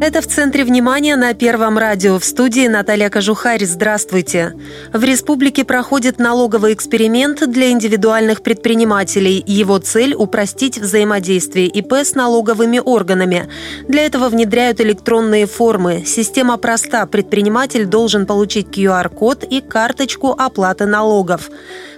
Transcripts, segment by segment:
Это в центре внимания на Первом радио. В студии Наталья Кожухарь. Здравствуйте. В республике проходит налоговый эксперимент для индивидуальных предпринимателей. Его цель – упростить взаимодействие ИП с налоговыми органами. Для этого внедряют электронные формы. Система проста. Предприниматель должен получить QR-код и карточку оплаты налогов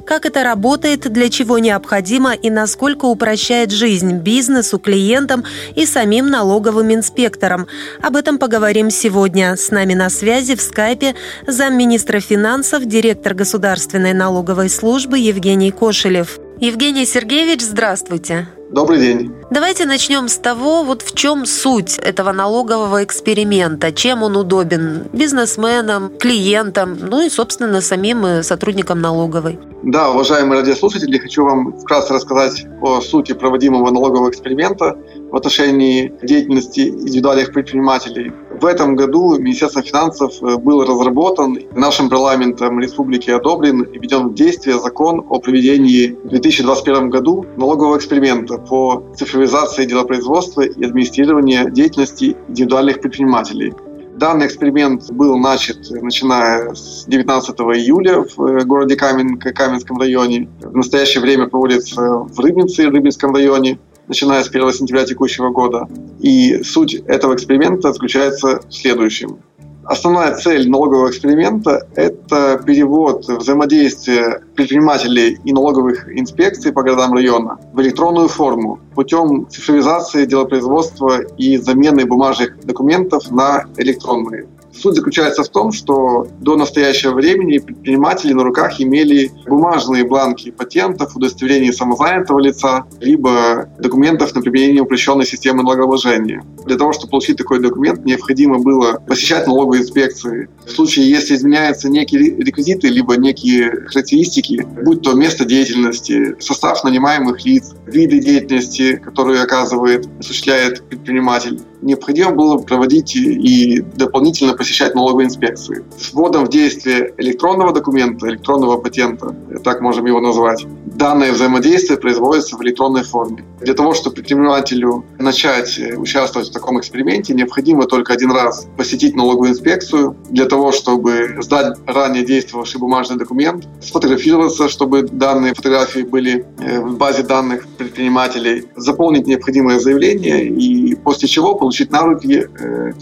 как это работает, для чего необходимо и насколько упрощает жизнь бизнесу, клиентам и самим налоговым инспекторам. Об этом поговорим сегодня. С нами на связи в скайпе замминистра финансов, директор Государственной налоговой службы Евгений Кошелев. Евгений Сергеевич, здравствуйте. Добрый день. Давайте начнем с того, вот в чем суть этого налогового эксперимента, чем он удобен бизнесменам, клиентам, ну и, собственно, самим э, сотрудникам налоговой. Да, уважаемые радиослушатели, хочу вам вкратце рассказать о сути проводимого налогового эксперимента в отношении деятельности индивидуальных предпринимателей. В этом году Министерством финансов э, был разработан, нашим парламентом республики одобрен и введен в действие закон о проведении в 2021 году налогового эксперимента по цифровизации делопроизводства и администрирования деятельности индивидуальных предпринимателей. Данный эксперимент был начат начиная с 19 июля в э, городе Каменка, Каменском районе. В настоящее время проводится в Рыбнице, Рыбинском районе, начиная с 1 сентября текущего года. И суть этого эксперимента заключается в следующем. Основная цель налогового эксперимента – это перевод взаимодействия предпринимателей и налоговых инспекций по городам района в электронную форму путем цифровизации делопроизводства и замены бумажных документов на электронные. Суть заключается в том, что до настоящего времени предприниматели на руках имели бумажные бланки патентов, удостоверений самозанятого лица, либо документов на применение упрощенной системы налогообложения. Для того, чтобы получить такой документ, необходимо было посещать налоговые инспекции. В случае, если изменяются некие реквизиты, либо некие характеристики, будь то место деятельности, состав нанимаемых лиц, виды деятельности, которые оказывает, осуществляет предприниматель, необходимо было проводить и дополнительно посещать налоговые инспекции. С вводом в действие электронного документа, электронного патента, так можем его назвать, данное взаимодействие производится в электронной форме. Для того, чтобы предпринимателю начать участвовать в таком эксперименте, необходимо только один раз посетить налоговую инспекцию для того, чтобы сдать ранее действовавший бумажный документ, сфотографироваться, чтобы данные фотографии были э, в базе данных предпринимателей, заполнить необходимое заявление и после чего получить на руки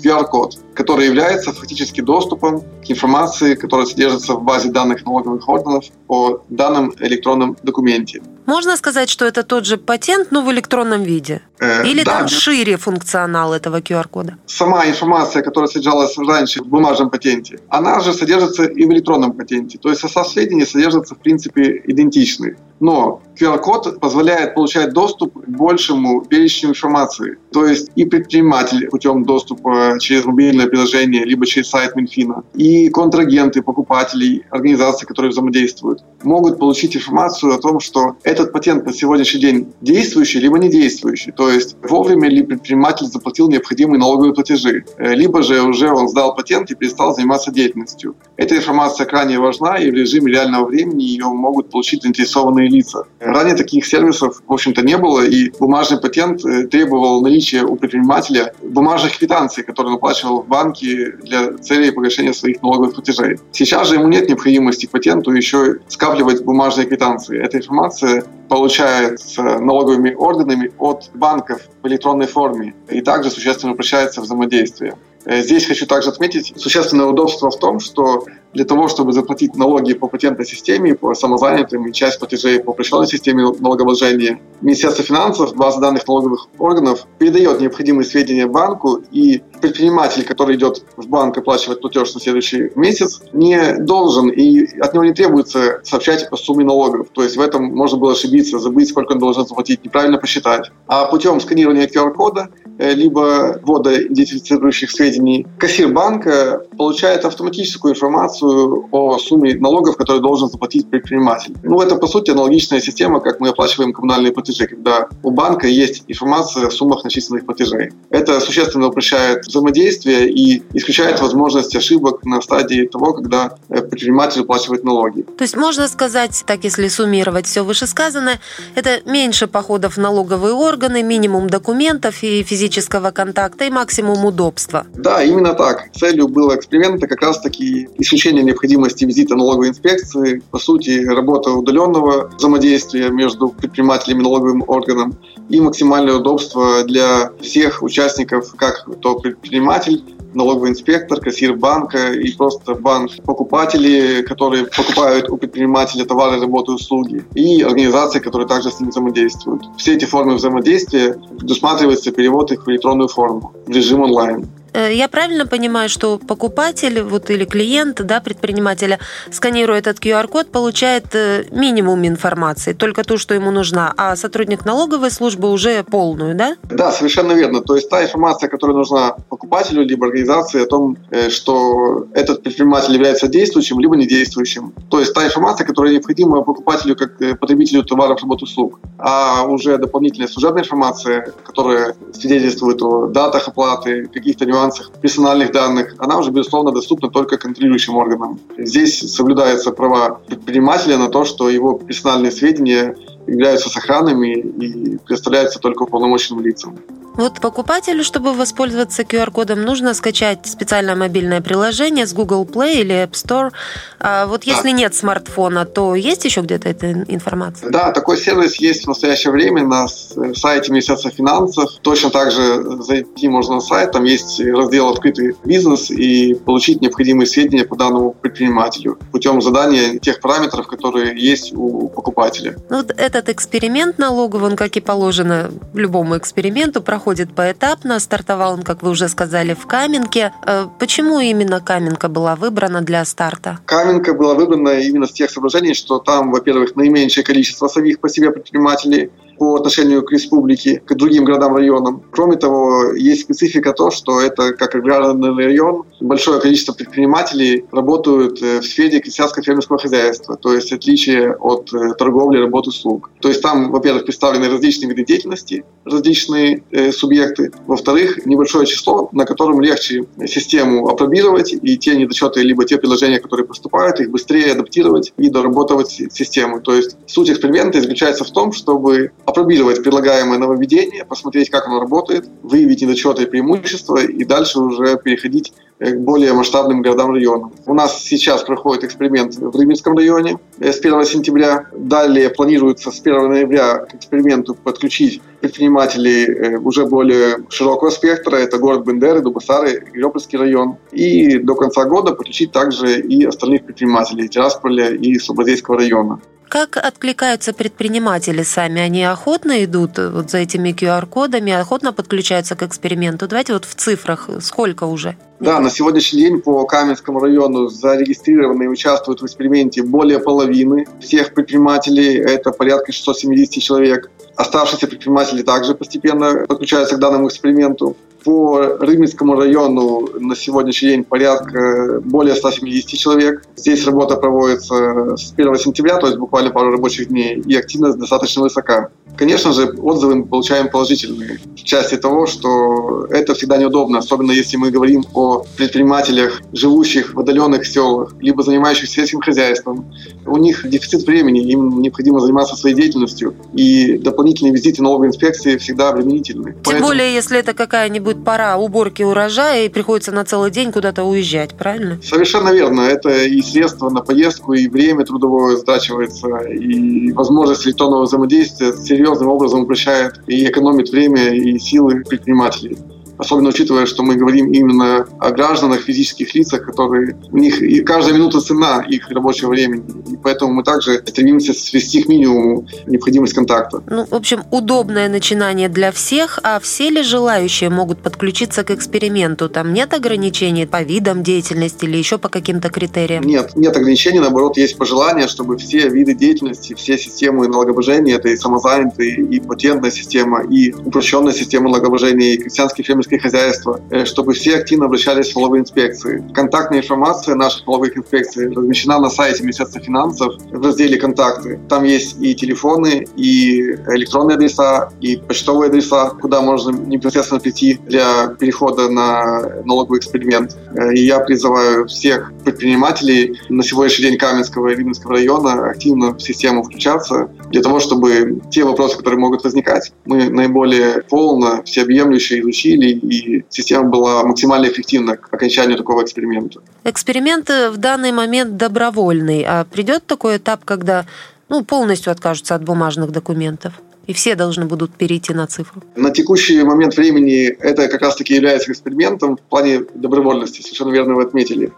QR-код, э, который является фактически доступом к информации, которая содержится в базе данных налоговых органов по данным электронном документе. Можно сказать, что это тот же патент, но в электронном виде? Э, Или да, там шире функционал этого QR-кода? Сама информация, которая содержалась раньше в бумажном патенте, она же содержится и в электронном патенте. То есть состав сведений содержится в принципе идентичный. Но QR-код позволяет получать доступ к большему перечню информации. То есть и предприниматель путем доступа через мобильное приложение, либо через сайт Минфина, и контрагенты, покупатели, организации, которые взаимодействуют, могут получить информацию о том, что этот патент на сегодняшний день действующий, либо не действующий. То есть вовремя ли предприниматель заплатил необходимые налоговые платежи, э, либо же уже он сдал патент и перестал заниматься деятельностью. Эта информация крайне важна, и в режиме реального времени ее могут получить заинтересованные лица. Ранее таких сервисов, в общем-то, не было, и бумажный патент э, требовал наличия у предпринимателя бумажных квитанций, которые он оплачивал в банке для целей погашения своих налоговых платежей. Сейчас же ему нет необходимости патенту еще скапливать бумажные квитанции. Эта информация получается налоговыми органами от банков в электронной форме, и также существенно упрощается взаимодействие. Э, здесь хочу также отметить существенное удобство в том, что для того, чтобы заплатить налоги по патентной системе, по самозанятым и часть платежей по упрощенной системе налогообложения, Министерство финансов, база данных налоговых органов передает необходимые сведения банку, и предприниматель, который идет в банк оплачивать платеж на следующий месяц, не должен и от него не требуется сообщать о сумме налогов. То есть в этом можно было ошибиться, забыть, сколько он должен заплатить, неправильно посчитать. А путем сканирования QR-кода э, либо ввода идентифицирующих сведений, кассир банка получает автоматическую информацию о сумме налогов, которые должен заплатить предприниматель. Ну, это, по сути, аналогичная система, как мы оплачиваем коммунальные платежи, когда у банка есть информация о суммах начисленных платежей. Это существенно упрощает взаимодействие и исключает возможность ошибок на стадии того, когда э, предприниматель уплачивает налоги. То есть можно сказать, так если суммировать все вышесказанное, это меньше походов в налоговые органы, минимум документов и физического контакта и максимум удобства. Да, именно так. Целью было эксперимента как раз-таки исключение необходимости визита налоговой инспекции, по сути, работа удаленного взаимодействия между предпринимателями и налоговым органом и максимальное удобство для всех участников, как то предприниматель, налоговый инспектор, кассир банка и просто банк, покупатели, которые покупают у предпринимателя товары, работы, услуги, и организации, которые также с ним взаимодействуют. Все эти формы взаимодействия предусматривается перевод их в электронную форму в режим онлайн. Э, я правильно понимаю, что покупатель вот, или клиент да, предпринимателя, сканируя этот QR-код, получает э, минимум информации, только ту, что ему нужна, а сотрудник налоговой службы уже полную, да? Да, совершенно верно. То есть та информация, которая нужна покупателю либо организации о том, э, что этот предприниматель является действующим либо недействующим. То есть та информация, которая необходима покупателю как потребителю товаров, работ, услуг. А уже дополнительная служебная информация, которая свидетельствует о датах оплаты, каких-то нюансах нюансах персональных данных, она уже, безусловно, доступна только контролирующим органам. Здесь соблюдаются права предпринимателя на то, что его персональные сведения являются сохранными и предоставляются только уполномоченным лицам. Вот покупателю, чтобы воспользоваться QR-кодом, нужно скачать специальное мобильное приложение с Google Play или App Store. А вот если да. нет смартфона, то есть еще где-то эта информация? Да, такой сервис есть в настоящее время на сайте Министерства финансов. Точно так же зайти можно на сайт, там есть раздел «Открытый бизнес» и получить необходимые сведения по данному предпринимателю путем задания тех параметров, которые есть у покупателя. Ну, вот этот эксперимент налоговый, он, как и положено любому эксперименту, проходит проходит поэтапно. Стартовал он, как вы уже сказали, в Каменке. Э, почему именно Каменка была выбрана для старта? Каменка была выбрана именно с тех соображений, что там, во-первых, наименьшее количество самих по себе предпринимателей, по отношению к республике, к другим городам, районам. Кроме того, есть специфика то, что это как аграрный район, большое количество предпринимателей работают э, в сфере крестьянско-фермерского хозяйства, то есть отличие от э, торговли, работы, услуг. То есть там, во-первых, представлены различные виды деятельности, различные э, субъекты. Во-вторых, небольшое число, на котором легче систему опробировать, и те недочеты, либо те приложения, которые поступают, их быстрее адаптировать и доработать систему. То есть суть эксперимента заключается в том, чтобы опробировать предлагаемое нововведение, посмотреть, как оно работает, выявить недочеты и преимущества, и дальше уже переходить к более масштабным городам районам. У нас сейчас проходит эксперимент в Рыбинском районе с 1 сентября. Далее планируется с 1 ноября к эксперименту подключить предпринимателей э, уже более широкого спектра. Это город Бендеры, Дубасары, Геропольский район. И до конца года подключить также и остальных предпринимателей Тирасполя и Слободейского района. Как откликаются предприниматели сами? Они охотно идут вот за этими QR-кодами, охотно подключаются к эксперименту? Давайте вот в цифрах, сколько уже? Да, на сегодняшний день по Каменскому району зарегистрированы и участвуют в эксперименте более половины всех предпринимателей, это порядка 670 человек. Оставшиеся предприниматели также постепенно подключаются к данному эксперименту. По Рыбинскому району на сегодняшний день порядка более 170 человек. Здесь работа проводится с 1 сентября, то есть буквально пару рабочих дней, и активность достаточно высока. Конечно же, отзывы мы получаем положительные в части того, что это всегда неудобно, особенно если мы говорим о предпринимателях, живущих в отдаленных селах, либо занимающихся сельским хозяйством. У них дефицит времени, им необходимо заниматься своей деятельностью, и дополнительные визиты налоговой инспекции всегда обременительны. Тем Поэтому... более, если это какая-нибудь пора уборки урожая, и приходится на целый день куда-то уезжать, правильно? Совершенно верно. Это и средства на поездку, и время трудовое сдачивается, и возможность электронного взаимодействия серьезным образом упрощает и экономит время и силы предпринимателей. Особенно учитывая, что мы говорим именно о гражданах, физических лицах, которые у них и каждая минута цена их рабочего времени. И поэтому мы также стремимся свести к минимуму необходимость контакта. Ну, в общем, удобное начинание для всех, а все ли желающие могут подключиться к эксперименту? Там нет ограничений по видам деятельности или еще по каким-то критериям? Нет, нет ограничений, наоборот, есть пожелание, чтобы все виды деятельности, все системы налогообложения, это и самозанятые, и патентная система, и упрощенная система налогообложения, и крестьянские фермерские хозяйства, э, чтобы все активно обращались в налоговые инспекции. Контактная информация наших налоговых инспекций размещена на сайте Министерства финансов в разделе «Контакты». Там есть и телефоны, и электронные адреса, и почтовые адреса, куда можно непосредственно прийти для перехода на налоговый эксперимент. Э, и я призываю всех предпринимателей на сегодняшний день Каменского и Ливнинского района активно в систему включаться для того, чтобы те вопросы, которые могут возникать, мы наиболее полно, всеобъемлюще изучили, и система была максимально эффективна к окончанию такого эксперимента. Эксперимент в данный момент добровольный, а придет такой этап, когда ну, полностью откажутся от бумажных документов? и все должны будут перейти на цифру? На текущий момент времени это как раз-таки является экспериментом в плане добровольности, совершенно верно вы отметили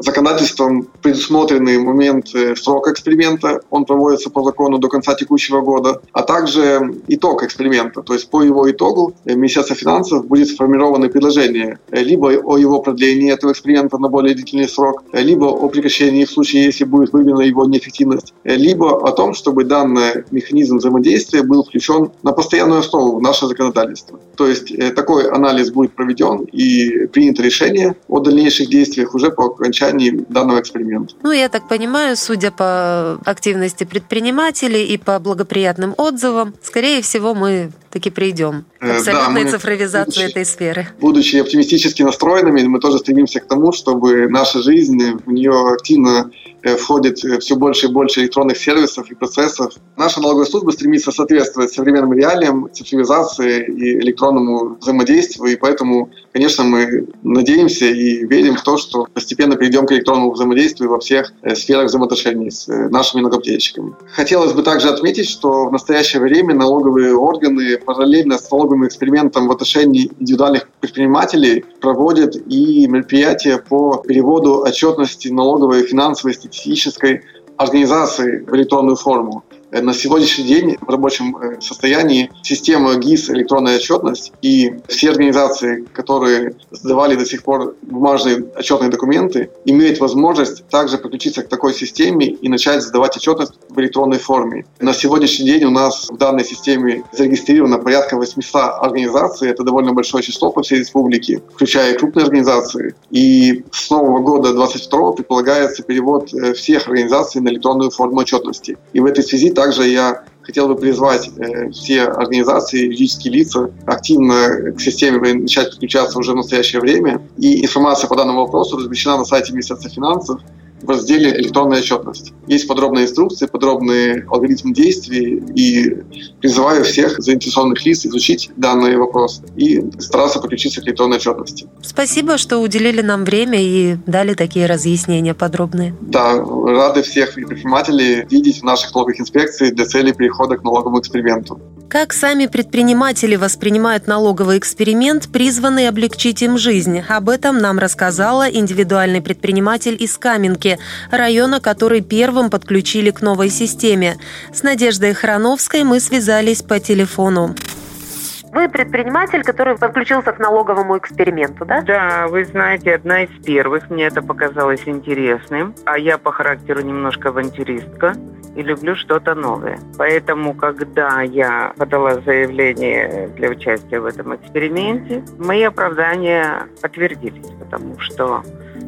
законодательством предусмотренный момент э, срока эксперимента, он проводится по закону до конца текущего года, а также итог эксперимента, то есть по его итогу э, Министерство финансов будет сформировано предложение э, либо о его продлении этого эксперимента на более длительный срок, либо о прекращении в случае, если будет выявлена его неэффективность, либо о том, чтобы данный механизм взаимодействия был включен на постоянную основу в наше законодательство. То есть такой анализ будет проведен и принято решение о дальнейших действиях уже по окончании окончании данного эксперимента. Ну, я так понимаю, судя по активности предпринимателей и по благоприятным отзывам, скорее всего, мы таки придем к э, абсолютной да, цифровизации будучи, этой сферы. Будучи оптимистически настроенными, мы тоже стремимся к тому, чтобы наша жизнь, в нее активно э, входит э, все больше и больше электронных сервисов и процессов. Наша налоговая служба стремится соответствовать современным реалиям, цифровизации и электронному взаимодействию, и поэтому, конечно, мы надеемся и верим в то, что постепенно перейдем к электронному взаимодействию во всех сферах взаимоотношений с нашими налогоплательщиками. Хотелось бы также отметить, что в настоящее время налоговые органы параллельно с налоговым экспериментом в отношении индивидуальных предпринимателей проводят и мероприятия по переводу отчетности налоговой, финансовой, статистической организации в электронную форму. Э, на сегодняшний день в рабочем э, состоянии система ГИС «Электронная отчетность» и все организации, которые сдавали до сих пор бумажные отчетные документы, имеют возможность также подключиться к такой системе и начать сдавать отчетность в электронной форме. На сегодняшний день у нас в данной системе зарегистрировано порядка 800 организаций. Это довольно большое число по всей республике, включая крупные организации. И с нового года 2022 предполагается перевод э, всех организаций на электронную форму отчетности. И в этой связи также я хотел бы призвать э, все организации, юридические лица активно к системе начать подключаться уже в настоящее время. И информация по данному вопросу размещена на сайте Министерства финансов в разделе «Электронная отчетность». Есть подробные инструкции, подробный алгоритм действий, и призываю всех заинтересованных лиц изучить данный вопрос и стараться подключиться к электронной отчетности. Спасибо, что уделили нам время и дали такие разъяснения подробные. Да, рады всех предпринимателей видеть в наших налоговых инспекциях для цели перехода к налоговому эксперименту. Как сами предприниматели воспринимают налоговый эксперимент, призванный облегчить им жизнь? Об этом нам рассказала индивидуальный предприниматель из Каменки, района, который первым подключили к новой системе. С Надеждой Храновской мы связались по телефону. Вы предприниматель, который подключился к налоговому эксперименту, да? Да, вы знаете, одна из первых. Мне это показалось интересным. А я по характеру немножко авантюристка и люблю что-то новое. Поэтому, когда я подала заявление для участия в этом эксперименте, мои оправдания подтвердились, потому что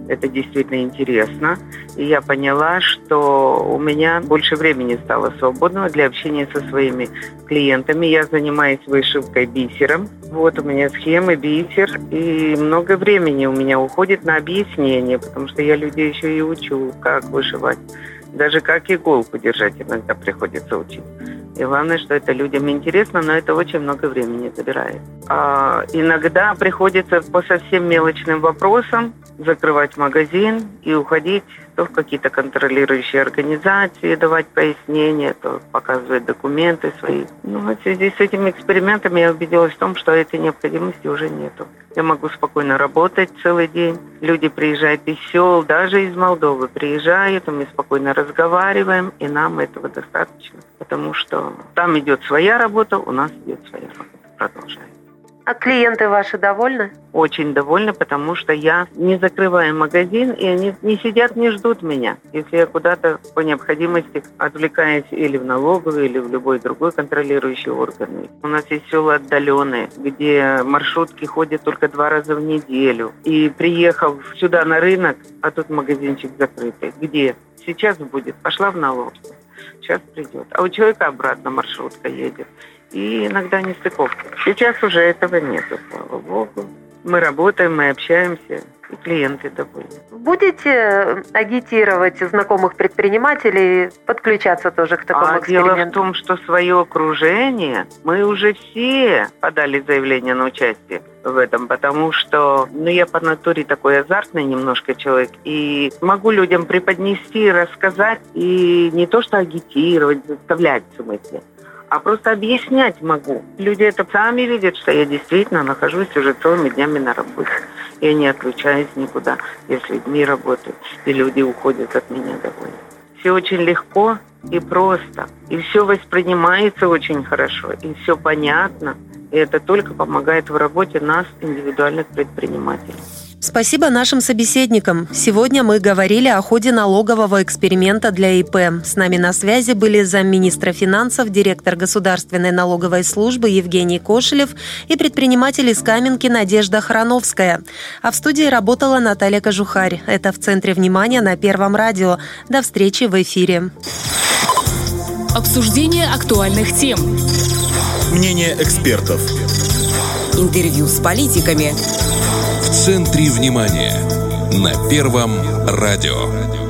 это действительно интересно. И я поняла, что у меня больше времени стало свободного для общения со своими клиентами. Я занимаюсь вышивкой бисером. Вот у меня схемы, бисер. И много времени у меня уходит на объяснение, потому что я людей еще и учу, как вышивать. Даже как иголку держать иногда приходится учить. И главное, что это людям интересно, но это очень много времени забирает. А иногда приходится по совсем мелочным вопросам закрывать магазин и уходить то в какие-то контролирующие организации, давать пояснения, то показывать документы свои. Ну, в связи с этими экспериментами я убедилась в том, что этой необходимости уже нету. Я могу спокойно работать целый день. Люди приезжают из сел, даже из Молдовы приезжают, и мы спокойно разговариваем, и нам этого достаточно. Потому что там идет своя работа, у нас идет своя работа. Продолжаем. А клиенты ваши довольны? Очень довольны, потому что я не закрываю магазин, и они не сидят, не ждут меня. Если я куда-то по необходимости отвлекаюсь или в налоговый, или в любой другой контролирующий орган. У нас есть села отдаленные, где маршрутки ходят только два раза в неделю. И приехав сюда на рынок, а тут магазинчик закрытый. Где? Сейчас будет. Пошла в налог. Сейчас придет. А у человека обратно маршрутка едет и иногда нестыковки. Сейчас уже этого нет, слава богу. Мы работаем, мы общаемся, и клиенты довольны. Будете агитировать знакомых предпринимателей подключаться тоже к такому а эксперименту? Дело в том, что свое окружение мы уже все подали заявление на участие в этом, потому что ну, я по натуре такой азартный немножко человек, и могу людям преподнести, рассказать, и не то что агитировать, заставлять в смысле, а просто объяснять могу. Люди это сами видят, что я действительно нахожусь уже целыми днями на работе. Я не отключаюсь никуда. Я с людьми и люди уходят от меня довольны. Все очень легко и просто. И все воспринимается очень хорошо, и все понятно. И это только помогает в работе нас, индивидуальных предпринимателей. Спасибо нашим собеседникам. Сегодня мы говорили о ходе налогового эксперимента для ИП. С нами на связи были замминистра финансов, директор Государственной налоговой службы Евгений Кошелев и предприниматель из Каменки Надежда Храновская. А в студии работала Наталья Кожухарь. Это в центре внимания на Первом радио. До встречи в эфире. Обсуждение актуальных тем. Мнение экспертов. Интервью с политиками в центре внимания на Первом радио.